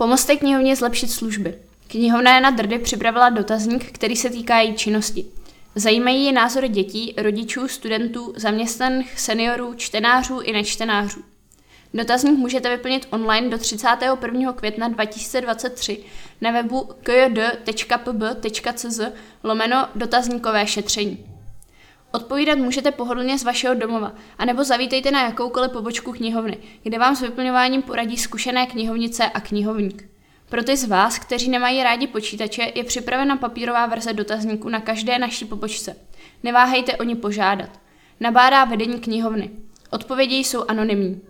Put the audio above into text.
Pomozte knihovně zlepšit služby. Knihovna Jana Drdy připravila dotazník, který se týká její činnosti. Zajímají ji názory dětí, rodičů, studentů, zaměstnaných, seniorů, čtenářů i nečtenářů. Dotazník můžete vyplnit online do 31. května 2023 na webu kjd.pb.cz lomeno dotazníkové šetření. Odpovídat můžete pohodlně z vašeho domova, anebo zavítejte na jakoukoliv pobočku knihovny, kde vám s vyplňováním poradí zkušené knihovnice a knihovník. Pro ty z vás, kteří nemají rádi počítače, je připravena papírová verze dotazníku na každé naší pobočce. Neváhejte o ní požádat. Nabádá vedení knihovny. Odpovědi jsou anonymní.